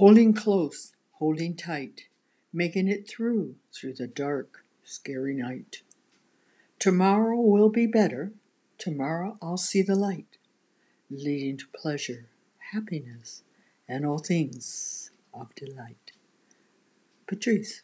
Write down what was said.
Holding close, holding tight, making it through, through the dark, scary night. Tomorrow will be better, tomorrow I'll see the light, leading to pleasure, happiness, and all things of delight. Patrice.